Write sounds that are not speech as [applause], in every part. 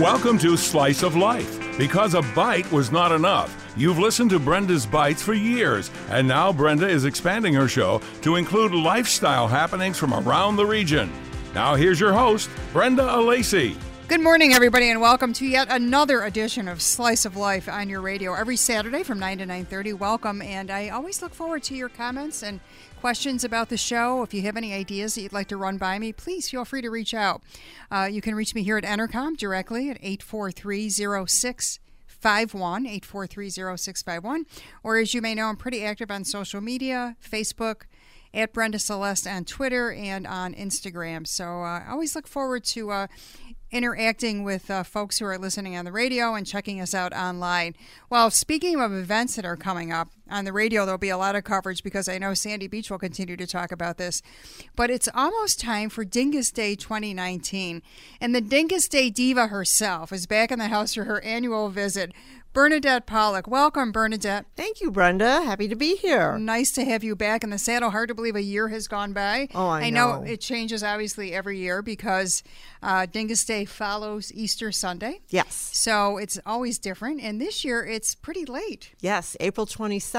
Welcome to Slice of Life. Because a bite was not enough, you've listened to Brenda's Bites for years, and now Brenda is expanding her show to include lifestyle happenings from around the region. Now here's your host, Brenda Alesii. Good morning, everybody, and welcome to yet another edition of Slice of Life on your radio every Saturday from 9 to 9.30. Welcome, and I always look forward to your comments and questions about the show. If you have any ideas that you'd like to run by me, please feel free to reach out. Uh, you can reach me here at Entercom directly at 84306 51 8430651 or as you may know i'm pretty active on social media facebook at brenda celeste on twitter and on instagram so uh, i always look forward to uh, interacting with uh, folks who are listening on the radio and checking us out online. Well, speaking of events that are coming up on the radio, there'll be a lot of coverage because I know Sandy Beach will continue to talk about this. But it's almost time for Dyngus Day 2019. And the Dyngus Day diva herself is back in the house for her annual visit. Bernadette Pollock. Welcome, Bernadette. Thank you, Brenda. Happy to be here. Nice to have you back in the saddle. Hard to believe a year has gone by. Oh, I, I know. know. it changes obviously every year because uh, Dingus Day follows Easter Sunday. Yes. So it's always different. And this year it's pretty late. Yes, April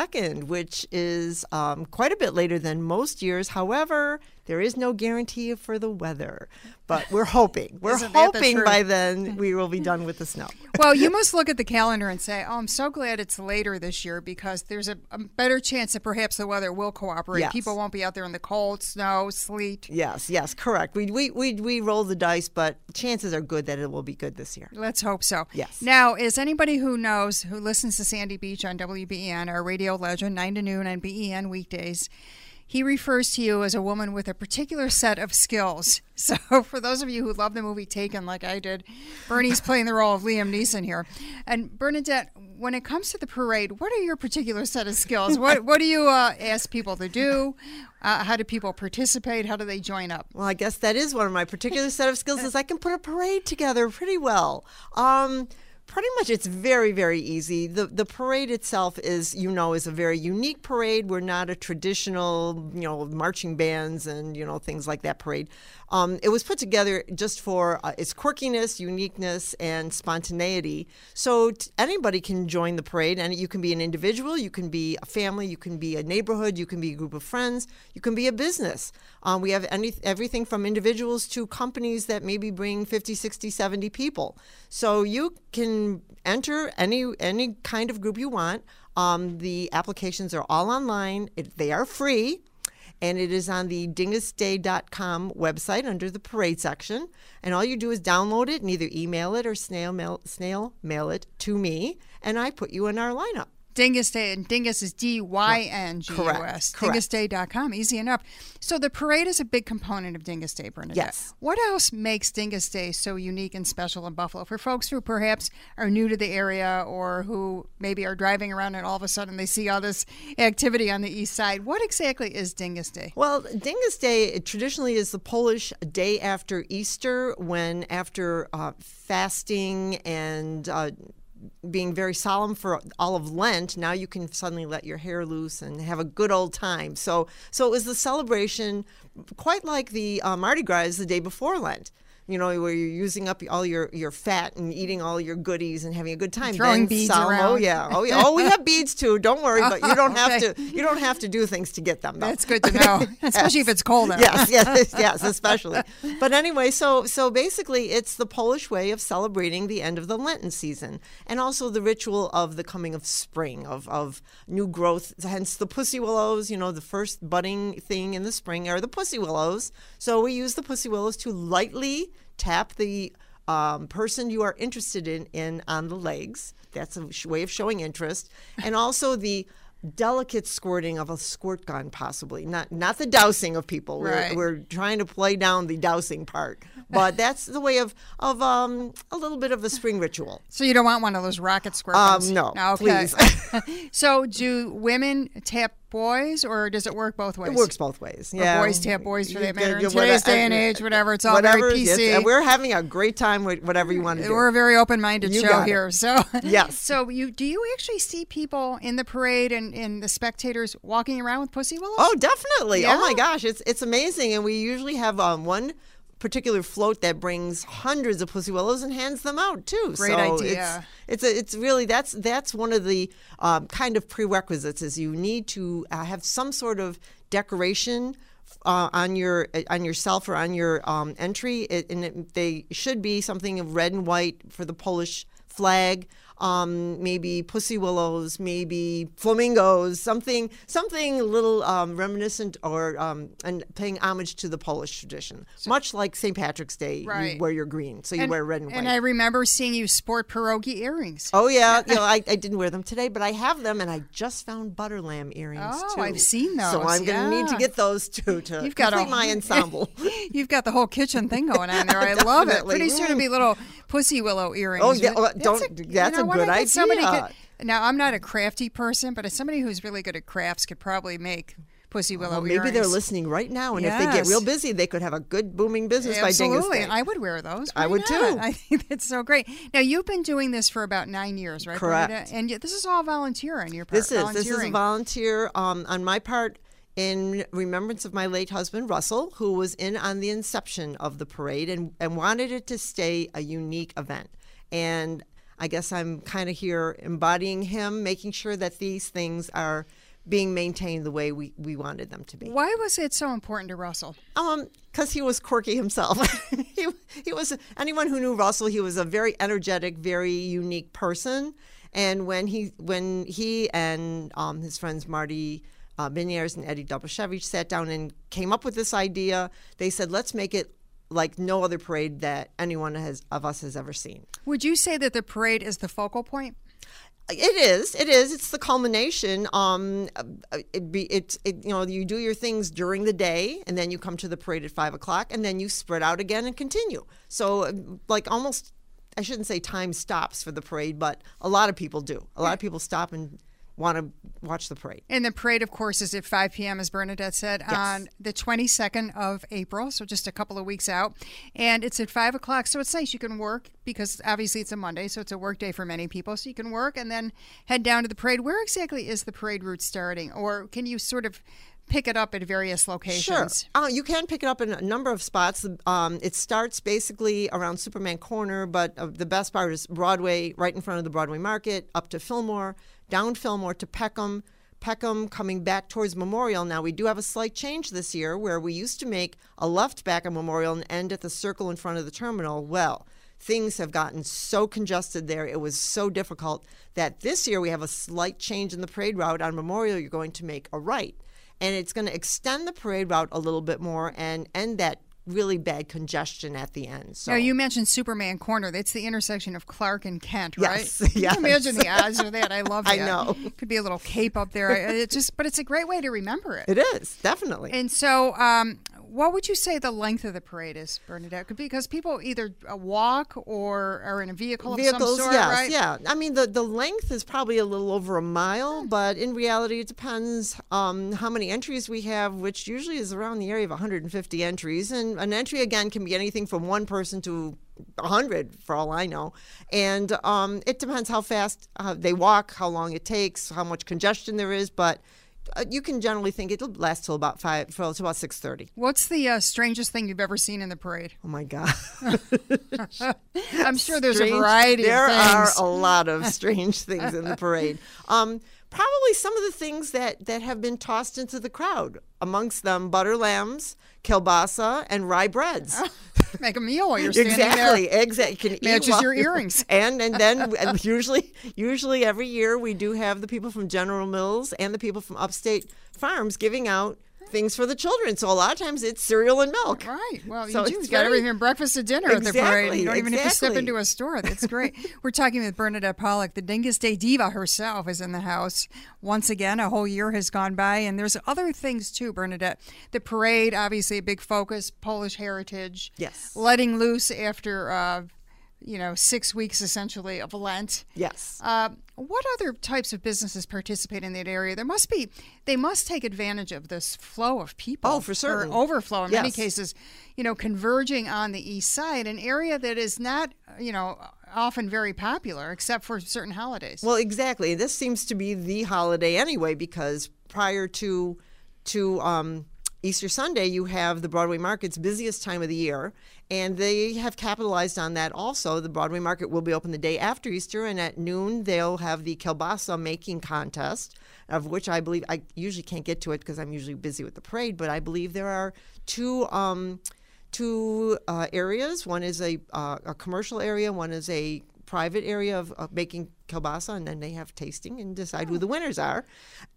22nd, which is um, quite a bit later than most years. However, there is no guarantee for the weather, but we're hoping. We're Isn't the hoping by then we will be done with the snow. [laughs] Well, you must look at the calendar and say, oh, I'm so glad it's later this year because there's a, a better chance that perhaps the weather will cooperate. Yes. People won't be out there in the cold, snow, sleet. Yes, yes, correct. We, we, we, we roll the dice, but chances are good that it will be good this year. Let's hope so. Yes. Now, is anybody who knows, who listens to Sandy Beach on WBEN, our radio legend, 9 to noon on BEN weekdays, he refers to you as a woman with a particular set of skills. [laughs] So, for those of you who love the movie Taken, like I did, Bernie's [laughs] playing the role of Liam Neeson here. And Bernadette, when it comes to the parade, what are your particular set of skills? What What do you uh, ask people to do? Uh, how do people participate? How do they join up? Well, I guess that is one of my particular set of skills [laughs] is I can put a parade together pretty well. Um, pretty much it's very very easy. The the parade itself is you know is a very unique parade. We're not a traditional, you know, marching bands and you know things like that parade. Um, it was put together just for uh, its quirkiness, uniqueness, and spontaneity. So t- anybody can join the parade, and you can be an individual, you can be a family, you can be a neighborhood, you can be a group of friends, you can be a business. Um, we have any, everything from individuals to companies that maybe bring 50, 60, 70 people. So you can enter any any kind of group you want. Um, the applications are all online. It, they are free and it is on the dyngusday.com website under the parade section. And all you do is download it and either email it or snail mail, snail mail it to me, and I put you in our lineup. Dyngus Day, and Dyngus is D Y N G U S. DyngusDay.com, easy enough. So the parade is a big component of Dyngus Day, Bernadette. Yes. What else makes Dyngus Day so unique and special in Buffalo? For folks who perhaps are new to the area or who maybe are driving around and all of a sudden they see all this activity on the east side, what exactly is Dyngus Day? Well, Dyngus Day traditionally is the Polish day after Easter, when after uh, fasting and uh, being very solemn for all of Lent, now you can suddenly let your hair loose and have a good old time. So, so it was the celebration, quite like the uh, Mardi Gras the day before Lent. You know, where you're using up all your, your fat and eating all your goodies and having a good time. Throwing Then beads Oh around. yeah, oh yeah. Oh, we have beads too. Don't worry, but you don't [laughs] have Okay. to. You don't have to do things to get them. Though. That's good to know, [laughs] especially if it's cold out. yes, [laughs] yes, yes, especially. But anyway, so so basically, it's the Polish way of celebrating the end of the Lenten season, and also the ritual of the coming of spring, of of new growth. Hence the pussy willows. You know, the first budding thing in the spring are the pussy willows. So we use the pussy willows to lightly tap the um, person you are interested in in on the legs. That's a sh- way of showing interest, and also the delicate squirting of a squirt gun, possibly not not the dousing of people. We're, Right. we're trying to play down the dousing part, but that's the way of of um, a little bit of a spring ritual. So you don't want one of those rocket squirrels. Um, no, okay. please. [laughs] so do women tap boys, or does it work both ways? It works both ways. Or Yeah, boys tap boys for that matter. In today's day and age, whatever, it's all whatever, very PC. and we're having a great time with whatever you want to do. We're a very open-minded You show here. So Yes. [laughs] So you do you actually see people in the parade and, and the spectators walking around with pussy willows? Oh, definitely. Yeah? Oh my gosh, it's it's amazing, and we usually have um, one particular float that brings hundreds of pussy willows and hands them out too. Great so idea. It's, it's a, it's really that's that's one of the um, kind of prerequisites is you need to uh, have some sort of decoration uh, on your on yourself or on your um, entry, it, and it, they should be something of red and white for the Polish flag. Um, maybe pussy willows, maybe flamingos, something something a little um, reminiscent or um, and paying homage to the Polish tradition, much like St. Patrick's Day. Right. You wear your green, so you wear red and white. And I remember seeing you sport pierogi earrings. Oh yeah, [laughs] you know, I, I didn't wear them today, but I have them, and I just found butter lamb earrings Oh, too. I've seen those. So I'm going to need to get those too to [laughs] You've got complete my ensemble. [laughs] You've got the whole kitchen thing going on there. I love it. Pretty soon it'll be little pussy willow earrings. Oh, yeah, well, don't- a- that's you a know what? good I bet somebody idea. could- now, I'm not a crafty person, but as somebody who's really good at crafts could probably make pussy willow Well, maybe earrings. they're listening right now, and if they get real busy, they could have a good booming business by Dyngus Absolutely, Day. I would wear those. I would not? too. [laughs] I think that's so great. Now you've been doing this for about nine years, right? Correct. And yet this is all volunteer on your part. This is this is a volunteer um, on my part in remembrance of my late husband Russell, who was in on the inception of the parade and, and wanted it to stay a unique event. And I guess I'm kind of here embodying him, making sure that these things are being maintained the way we, we wanted them to be. Why was it so important to Russell? Um, because he was quirky himself. [laughs] he, he was anyone who knew Russell. He was a very energetic, very unique person. And when he when he and um, his friends Marty uh, Biniasz and Eddie Dobosiewicz sat down and came up with this idea, they said, "Let's make it like no other parade that anyone has of us has ever seen." Would you say that the parade is the focal point? It is. It is. It's the culmination. Um, it be it's it, you know you do your things during the day, and then you come to the parade at five o'clock, and then you spread out again and continue. So uh, like almost, I shouldn't say time stops for the parade, but a lot of people do. A lot of people stop and want to watch the parade. And the parade, of course, is at 5 p.m., as Bernadette said, on the 22nd of April, so just a couple of weeks out. And it's at 5 o'clock, so it's nice. You can work because obviously it's a Monday, so it's a work day for many people. So you can work and then head down to the parade. Where exactly is the parade route starting? Or can you sort of pick it up at various Sure. locations? Uh, you can pick it up in a number of spots. Um, it starts basically around Superman Corner, but uh, the best part is Broadway, right in front of the Broadway Market, up to Fillmore, down Fillmore to Peckham. Peckham coming back towards Memorial. Now, we do have a slight change this year where we used to make a left back at Memorial and end at the circle in front of the terminal. Well, things have gotten so congested there. It was so difficult that this year we have a slight change in the parade route. On Memorial, you're going to make a right and it's going to extend the parade route a little bit more and end that really bad congestion at the end. So Now, you mentioned Superman Corner. That's the intersection of Clark and Kent, right? [laughs] Yes, Can yes. you imagine the odds of that? I love [laughs] that. I know. Could be a little cape up there. It just, but it's a great way to remember it. it is definitely. And so, um, what would you say the length of the parade is, Bernadette? Could- Because people either uh, walk or are in a vehicle of Vehicles, some sort, yes, right? yeah. I mean, the, the length is probably a little over a mile, but in reality, it depends um, how many entries we have, which usually is around the area of 150 entries. And an entry, again, can be anything from one person to 100, for all I know. And um, it depends how fast uh, they walk, how long it takes, how much congestion there is, but uh, you can generally think it'll last till about five, till about 6:30. What's the uh, strangest thing you've ever seen in the parade? Oh my God! [laughs] I'm sure there's a variety there are a lot of strange things in the parade. Um, probably some of the things that, that have been tossed into the crowd. Amongst them, butter lambs, kielbasa, and rye breads. Oh, make a meal while you're standing exactly, there. exactly. You can eat Matches your earrings. [laughs] And and then and usually usually every year we do have the people from General Mills and the people from Upstate Farms giving out things for the children. So a lot of times it's cereal and milk. Right. Well, So you do. got very- everything from breakfast to dinner at the parade. You Exactly, don't even have to step into a store. That's great. [laughs] We're talking with Bernadette Pollock. The Dyngus Day Diva herself is in the house. Once again, a whole year has gone by, and there's other things too, Bernadette. The parade, obviously a big focus, Polish heritage. Yes. Letting loose after, uh, you know, six weeks essentially of Lent. Yes. Uh, what other types of businesses participate in that area? There must be. They must take advantage of this flow of people. Oh, for. Or overflow in many cases. You know, converging on the east side, an area that is not, you know, often very popular except for certain holidays. Well, exactly. This seems to be the holiday anyway because prior to to um, Easter Sunday, you have the Broadway Market's busiest time of the year, and they have capitalized on that also. The Broadway Market will be open the day after Easter, and at noon, they'll have the kielbasa making contest, of which I believe I usually can't get to it because I'm usually busy with the parade, but I believe there are two. Um, two uh, areas. One is a, uh, a commercial area, one is a private area of, of making kielbasa, and then they have tasting and decide who the winners are.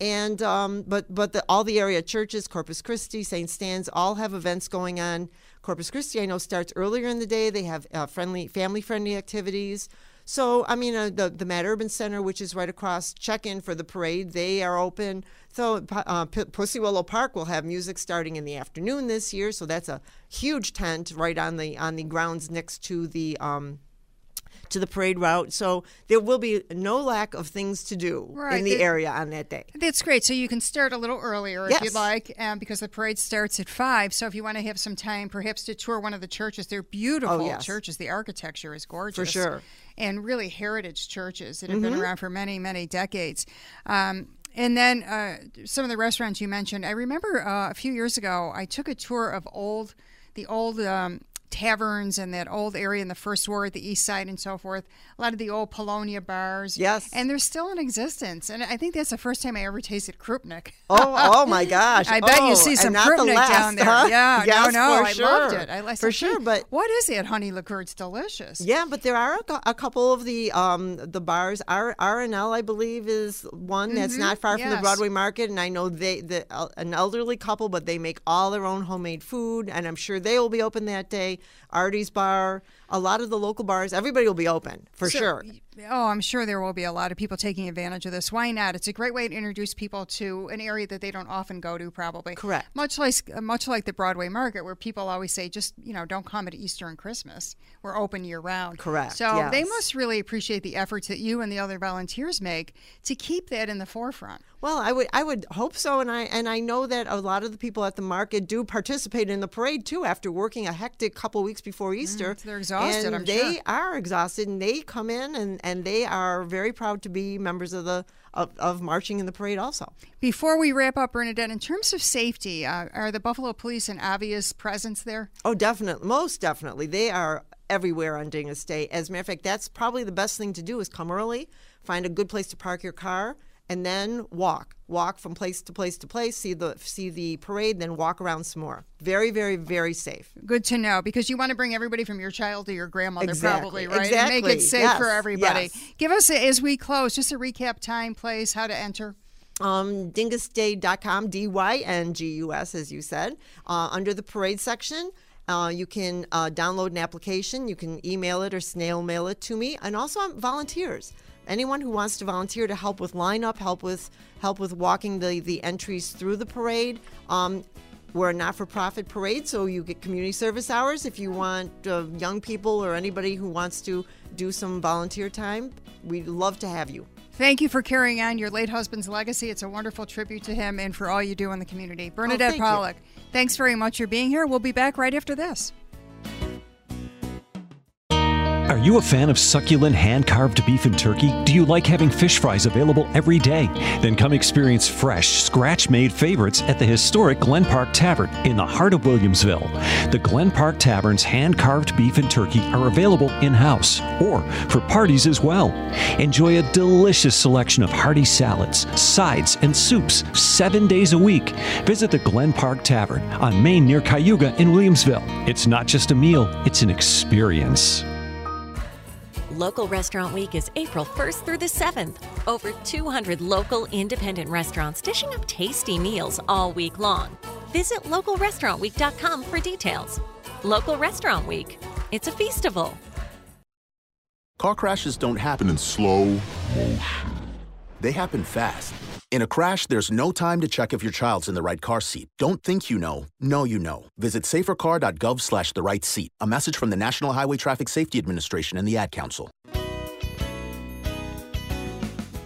And um, but but the, all the area churches, Corpus Christi, St. Stan's, all have events going on. Corpus Christi, I know, starts earlier in the day. They have uh, friendly, family-friendly activities. So, I mean, uh, the, the Matt Urban Center, which is right across, check in for the parade. They are open. So, uh, P- Pussy Willow Park will have music starting in the afternoon this year. So, that's a huge tent right on the on the grounds next to the um, to the parade route. So there will be no lack of things to do Right. in the area on that day. That's great. So you can start a little earlier if you'd like, um, because the parade starts at five. So if you want to have some time, perhaps to tour one of the churches, they're beautiful Oh, yes. churches. The architecture is gorgeous, For sure. and really heritage churches that have been Mm-hmm. around for many, many decades. Um, and then uh, some of the restaurants you mentioned. I remember uh, a few years ago, I took a tour of old, the old. Um, taverns and that old area in the first ward, the east side and so forth a lot of the old polonia bars Yes. and they're still in existence and i think that's the first time i ever tasted krupnik Oh, [laughs] oh my gosh! I bet Oh, you see some not the Krupnik last, down there. huh? Yeah, yes, no, no, I sure. loved it. I, I for sure, but what is it? honey liqueur? It's delicious. Yeah, but there are a, a couple of the um, the bars. R R and L, I believe, is one that's not far from the. Broadway Market, and I know they the uh, an elderly couple, but they make all their own homemade food, and I'm sure they will be open that day. Artie's Bar, a lot of the local bars, everybody will be open for So- sure. Oh, I'm sure there will be a lot of people taking advantage of this. Why not? It's a great way to introduce people to an area that they don't often go to, probably. Correct. Much like uh, much like the Broadway Market, where people always say, just you know, don't come at Easter and Christmas. We're open year round. Correct, So they must really appreciate the efforts that you and the other volunteers make to keep that in the forefront. Well, I would I would hope so, and I and I know that a lot of the people at the market do participate in the parade too. After working a hectic couple weeks before Easter, they're exhausted, And I'm they sure. are exhausted, and they come in and and they are very proud to be members of the of, of marching in the parade also. Before we wrap up, Bernadette, in terms of safety, uh, are the Buffalo Police an obvious presence there? Oh, definitely, most definitely, they are everywhere on Dyngus Day. As a matter of fact, that's probably the best thing to do is come early, find a good place to park your car, and then walk. Walk from place to place to place, see the see the parade, then walk around some more. Very, very, very safe. Good to know because you want to bring everybody from your child to your grandmother, Exactly, probably, right? And make it safe Yes, for everybody. yes. Give us, a, as we close, just a recap time, place, how to enter. um, dyngusday.com, D Y N G U S, as you said. Uh, under the parade section, uh, you can uh, download an application, you can email it or snail mail it to me, and also um, volunteers. Anyone who wants to volunteer to help with lineup, help with help with walking the, the entries through the parade. Um, we're a not-for-profit parade, so you get community service hours. If you want uh, young people or anybody who wants to do some volunteer time, we'd love to have you. Thank you for carrying on your late husband's legacy. It's a wonderful tribute to him and for all you do in the community. Bernadette Oh, thank. Pollock, thanks very much for being here. We'll be back right after this. You a fan of succulent hand carved beef and turkey? Do you like having fish fries available every day? Then come experience fresh, scratch made favorites at the historic Glen Park Tavern in the heart of Williamsville. The Glen Park Tavern's hand carved beef and turkey are available in house or for parties as well. Enjoy a delicious selection of hearty salads, sides, and soups seven days a week. Visit the Glen Park Tavern on Main near Cayuga in Williamsville. It's not just a meal, it's an experience. Local Restaurant Week is April 1st through the 7th. Over 200 local independent restaurants dishing up tasty meals all week long. Visit localrestaurantweek.com for details. Local Restaurant Week. It's a feastival. Car crashes don't happen in slow motion. They happen fast. In a crash, there's no time to check if your child's in the right car seat. Don't think you know. Know you know. Visit safercar.gov slash the right seat. A message from the National Highway Traffic Safety Administration and the Ad Council.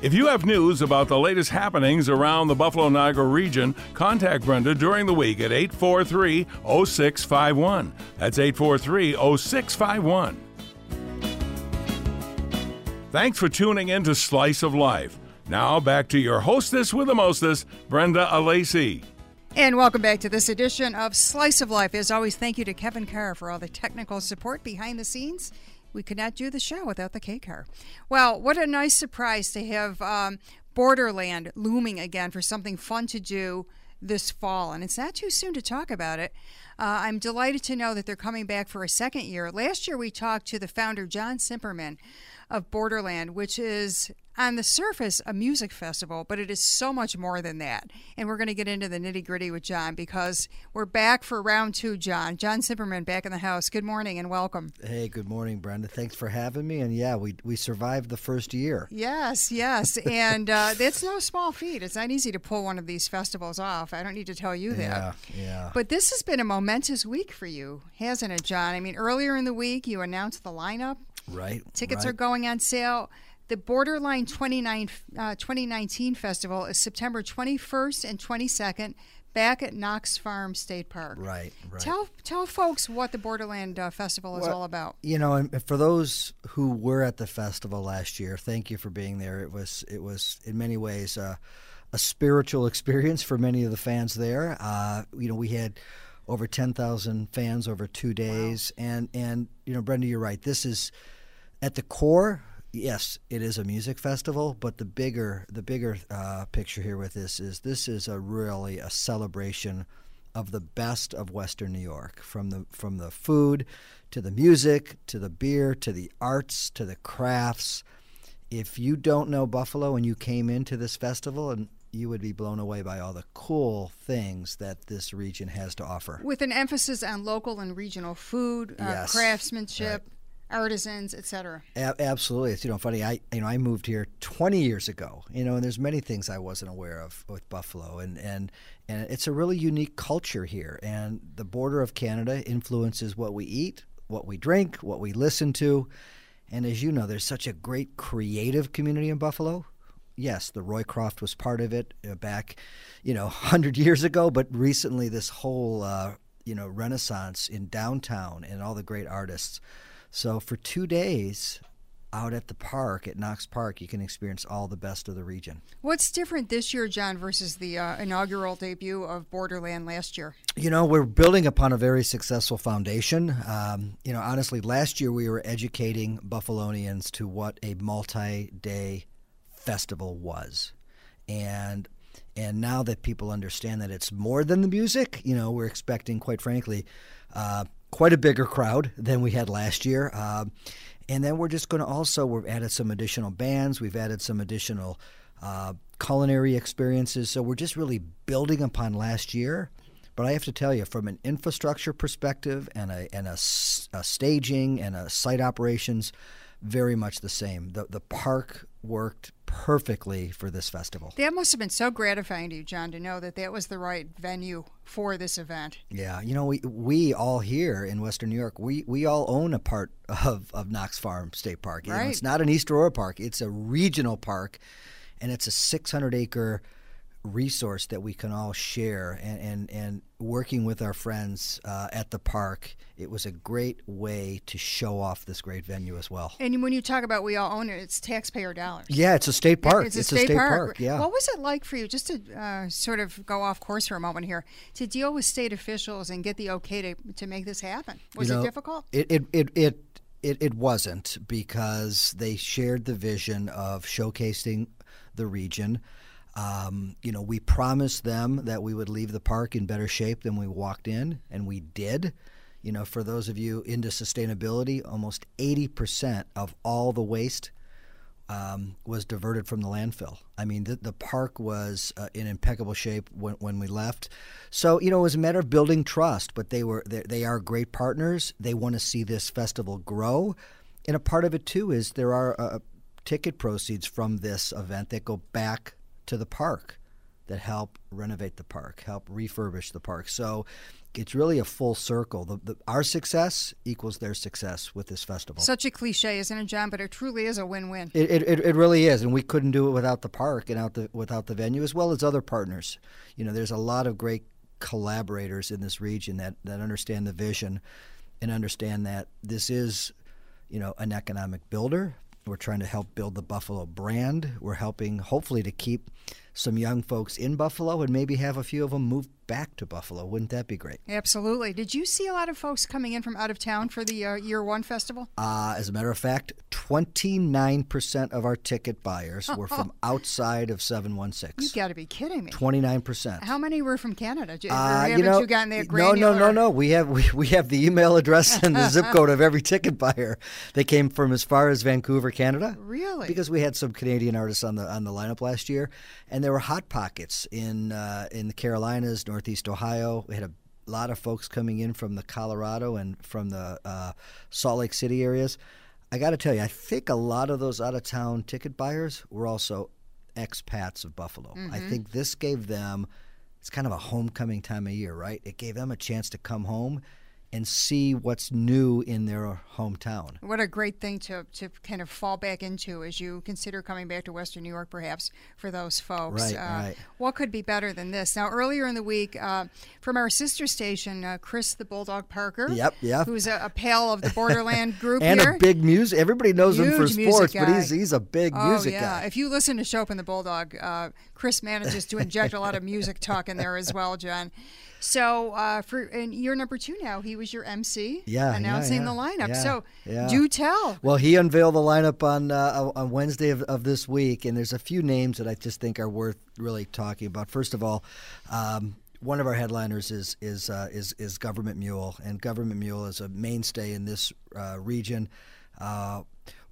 If you have news about the latest happenings around the Buffalo Niagara region, contact Brenda during the week at 843 0651. That's 843 0651. Thanks for tuning in to Slice of Life. Now back to your hostess with the mostess, Brenda Alesii. And welcome back to this edition of Slice of Life. As always, thank you to Kevin Carr for all the technical support behind the scenes. We could not do the show without the K Car. Well, what a nice surprise to have um, Borderland looming again for something fun to do this fall. And it's not too soon to talk about it. Uh, I'm delighted to know that they're coming back for a second year. Last year, we talked to the founder, John Simperman of Borderland, which is on the surface a music festival, but it is so much more than that. And we're going to get into the nitty gritty with John because we're back for round two, John. John Simperman back in the house. Good morning and welcome. Hey, good morning, Brenda. Thanks for having me. And yeah, we, we survived the first year. Yes, yes. [laughs] and uh, it's no small feat. It's not easy to pull one of these festivals off. I don't need to tell you that. Yeah, yeah. But this has been a momentous week for you, hasn't it, John? I mean, earlier in the week, you announced the lineup. Right. Tickets right. are going on sale. The Borderland 29, uh, 2019 Festival is September 21st and 22nd back at Knox Farm State Park. Right, right. Tell tell folks what the Borderland uh, Festival is Well, all about. You know, and for those who were at the festival last year, thank you for being there. It was it was in many ways uh, a spiritual [laughs] experience for many of the fans there. Uh, you know, we had over ten thousand fans over two days, and and you know, Brenda, you're right. This is at the core. Yes, it is a music festival, but the bigger the bigger uh, picture here with this is this is a really a celebration of the best of Western New York, from the from the food to the music to the beer to the arts to the crafts. If you don't know Buffalo and you came into this festival, and you would be blown away by all the cool things that this region has to offer. With an emphasis on local and regional food, uh, Yes. craftsmanship, artisans, etc. A- absolutely, it's you know funny. I you know I moved here 20 years ago. You know, and there's many things I wasn't aware of with Buffalo, and and and it's a really unique culture here. And the border of Canada influences what we eat, what we drink, what we listen to. And as you know, there's such a great creative community in Buffalo. Yes, the Roycroft was part of it uh, back, you know, [laughs] 100 years ago, but recently this whole, uh, you know, renaissance in downtown and all the great artists. So for two days out at the park, at Knox Park, you can experience all the best of the region. What's different this year, John, versus the uh, inaugural debut of Borderland last year? You know, we're building upon a very successful foundation. Um, you know, honestly, last year we were educating Buffalonians to what a multi-day festival was, and and now that people understand that it's more than the music, you know, we're expecting, quite frankly, uh, quite a bigger crowd than we had last year. Um and then we're just going to also we've added some additional bands, we've added some additional uh, culinary experiences. So we're just really building upon last year. But I have to tell you, from an infrastructure perspective and a and a, a staging and a site operations, very much the same. The the park worked perfectly for this festival. That must have been so gratifying to you, John, to know that that was the right venue for this event. Yeah, you know, we we all here in Western New York, we we all own a part of, of Knox Farm State Park. You know, Right. it's not an East Aurora park; it's a regional park, and it's a 600 acre resource that we can all share. And and, and working with our friends uh, at the park, it was a great way to show off this great venue as well. And when you talk about we all own it, it's taxpayer dollars. Yeah, it's a state park. It's a state, park. Yeah. What was it like for you, just to uh, sort of go off course for a moment here, to deal with state officials and get the okay to, to make this happen? Was You it difficult? It it it it it, it wasn't because they shared the vision of showcasing the region. Um, you know, we promised them that we would leave the park in better shape than we walked in, and we did. You know, for those of you into sustainability, almost 80% of all the waste um, was diverted from the landfill. I mean, the, the park was uh, in impeccable shape when, when we left. So you know, it was a matter of building trust. But they were they, they are great partners. They want to see this festival grow, and a part of it too is there are uh, ticket proceeds from this event that go back to the park that help renovate the park, help refurbish the park. So it's really a full circle. The, the, our success equals their success with this festival. Such a cliche, isn't it, John? But it truly is a win-win. It, it, it- it really is, and we couldn't do it without the park and out the, without the venue, as well as other partners. You know, there's a lot of great collaborators in this region that, that understand the vision and understand that this is, you know, an economic builder. We're trying to help build the Buffalo brand. We're helping, hopefully, to keep some young folks in Buffalo and maybe have a few of them move back to Buffalo. Wouldn't that be great? Absolutely. Did you see a lot of folks coming in from out of town for the uh, Year One Festival? Uh, as a matter of fact, 29% of our ticket buyers [laughs] were from outside of 716. You've got to be kidding me. 29%. How many were from Canada? Or Uh, you know, gotten that no, no, no, no. We have we, we have the email address and the zip code of every ticket buyer. They came from as far as Vancouver, Canada. Really? Because we had some Canadian artists on the on the lineup last year, and there were hot pockets in uh, in the Carolinas, Northeast Ohio. We had a lot of folks coming in from the Colorado and from the uh, Salt Lake City areas. I got to tell you, I think a lot of those out of town ticket buyers were also expats of Buffalo. I Mm-hmm. think this gave them it's kind of a homecoming time of year, right? It gave them a chance to come home and see what's new in their hometown. What a great thing to, to kind of fall back into as you consider coming back to Western New York, perhaps, for those folks. Right, uh, right. What could be better than this? Now, earlier in the week, uh, from our sister station, uh, Chris the Bulldog Parker, Yep, yep. who's a, a pal of the Borderland [laughs] group and here. a big music. Everybody knows him for Huge sports, but he's he's a big Oh music yeah! guy. If you listen to Schopp and the Bulldog, uh, Chris manages to inject a lot of music talk in there as well, John. So uh, for and you're number two now. He was your MC, Yeah, yeah, announcing yeah, the lineup. yeah, so yeah. do tell. Well, he unveiled the lineup on uh, on Wednesday of, of this week, and there's a few names that I just think are worth really talking about. First of all, um, one of our headliners is is uh, is is Government Mule, and Government Mule is a mainstay in this uh, region. Uh,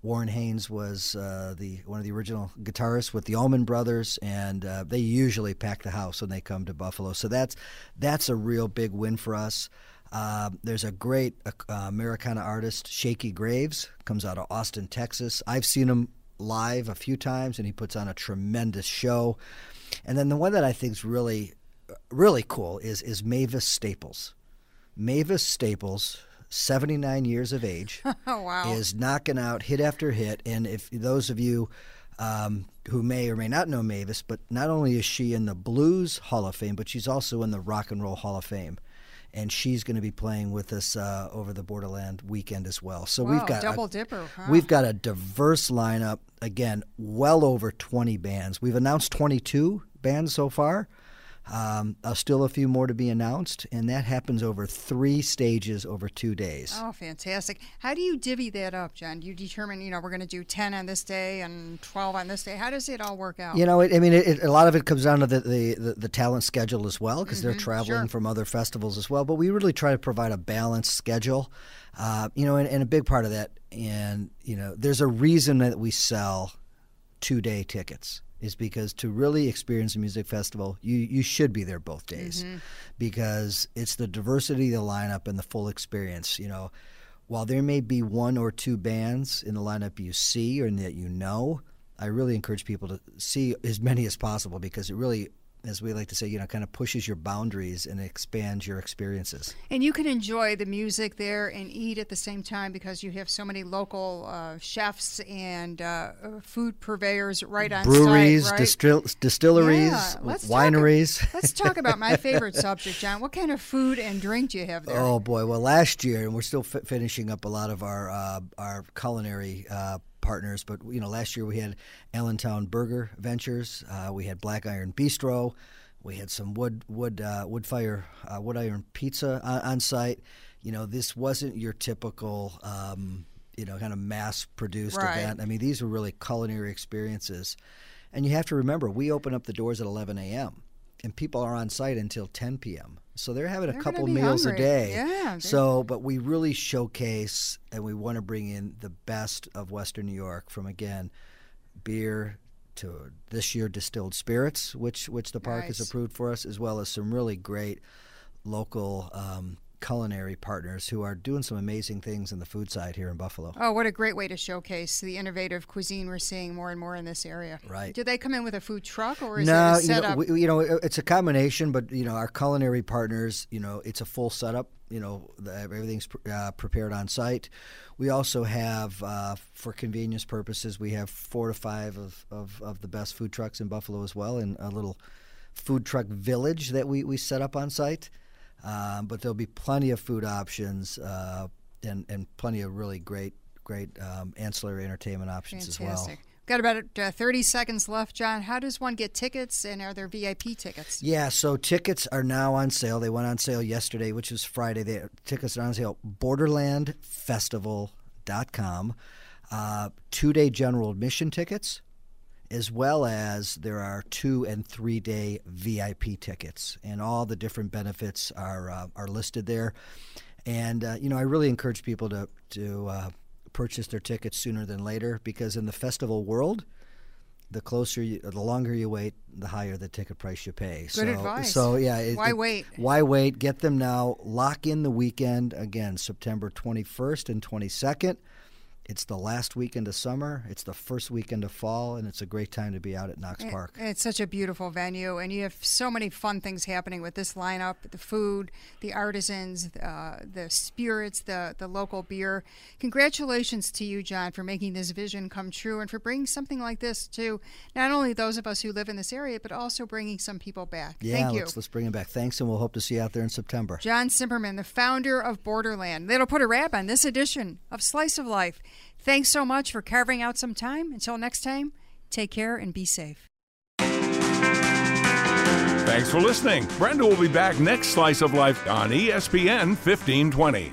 Warren Haynes was uh, the one of the original guitarists with the Allman Brothers, and uh, they usually pack the house when they come to Buffalo. So that's that's a real big win for us. Uh, there's a great uh, Americana artist, Shakey Graves, comes out of Austin, Texas. I've seen him live a few times, and he puts on a tremendous show. And then the one that I think is really, really cool is is Mavis Staples. Mavis Staples, 79 years of age, [laughs] Oh wow! is knocking out hit after hit. And if those of you um, who may or may not know Mavis, but not only is she in the Blues Hall of Fame, but she's also in the Rock and Roll Hall of Fame. And she's going to be playing with us uh, over the Borderland weekend as well. So we've got double a, dipper, huh? We've got a diverse lineup. Again, well over 20 bands. We've announced 22 bands so far. Um, uh, still a few more to be announced, and that happens over three stages over two days. Oh, fantastic! How do you divvy that up, John? Do you determine, you know, we're going to do ten on this day and twelve on this day? How does it all work out? You know, it, I mean, it, it, a lot of it comes down to the, the, the, the talent schedule as well, because they're traveling sure. from other festivals as well. But we really try to provide a balanced schedule, uh, you know, and, and a big part of that, and you know, there's a reason that we sell two day tickets is because to really experience a music festival, you you should be there both days, mm-hmm. because it's the diversity of the lineup and the full experience. You know, while there may be one or two bands in the lineup you see or that you know, I really encourage people to see as many as possible because it really, as we like to say, you know, kind of pushes your boundaries and expands your experiences. And you can enjoy the music there and eat at the same time because you have so many local uh, chefs and uh, food purveyors right on Breweries, site. Right? distil- distilleries, Yeah, let's wineries. Talk, let's talk [laughs] about my favorite subject, John. What kind of food and drink do you have there? Oh boy! Well, last year, and we're still fi- finishing up a lot of our uh, our culinary uh, partners. But you know, last year we had Allentown Burger Ventures. Uh, we had Black Iron Bistro. We had some wood wood uh, wood fire uh, wood iron pizza on, on site. You know, this wasn't your typical. Um, you know, kind of mass produced Right. event. I mean, these were really culinary experiences. And you have to remember, we open up the doors at 11 a.m. and people are on site until 10 p.m. So they're having They're a couple meals hungry. a day. Yeah, So, but we really showcase and we want to bring in the best of Western New York from again beer to this year distilled spirits, which which the park has approved for us, as well as some really great local um, culinary partners who are doing some amazing things in the food side here in Buffalo. Oh, what a great way to showcase the innovative cuisine we're seeing more and more in this area. Right. Do they come in with a food truck or is no, it a you know, we, you know, it's a combination, but you know, our culinary partners, you know, it's a full setup. You know, the, everything's pr- uh, prepared on site. We also have, uh, for convenience purposes, we have four to five of, of, of the best food trucks in Buffalo as well, and a little food truck village that we, we set up on site. Um, but there'll be plenty of food options uh, and and plenty of really great great um, ancillary entertainment options as well. Fantastic. Got about uh, 30 seconds left, John. How does one get tickets, and are there VIP tickets? Yeah, so tickets are now on sale. They went on sale yesterday, which was Friday. The tickets are on sale. BorderlandFestival.com. Uh, two day general admission tickets, as well as there are two and three day VIP tickets, and all the different benefits are uh, are listed there. And uh, you know, I really encourage people to to uh, purchase their tickets sooner than later because in the festival world, the closer you, the longer you wait, the higher the ticket price you pay. Good so, advice. So yeah, it- Why it- wait? Why wait? Get them now. Lock in the weekend again, September 21st and 22nd. It's the last weekend of summer. It's the first weekend of fall, and it's a great time to be out at Knox It- Park. It's such a beautiful venue, and you have so many fun things happening with this lineup: the food, the artisans, uh, the spirits, the the local beer. Congratulations to you, John, for making this vision come true and for bringing something like this to not only those of us who live in this area, but also bringing some people back. Yeah, Thank you. let's let's bring them back. Thanks, and we'll hope to see you out there in September. John Simperman, the founder of Borderland. That'll put a wrap on this edition of Slice of Life. Thanks so much for carving out some time. Until next time, take care and be safe. Thanks for listening. Brenda will be back next Slice of Life on ESPN 1520.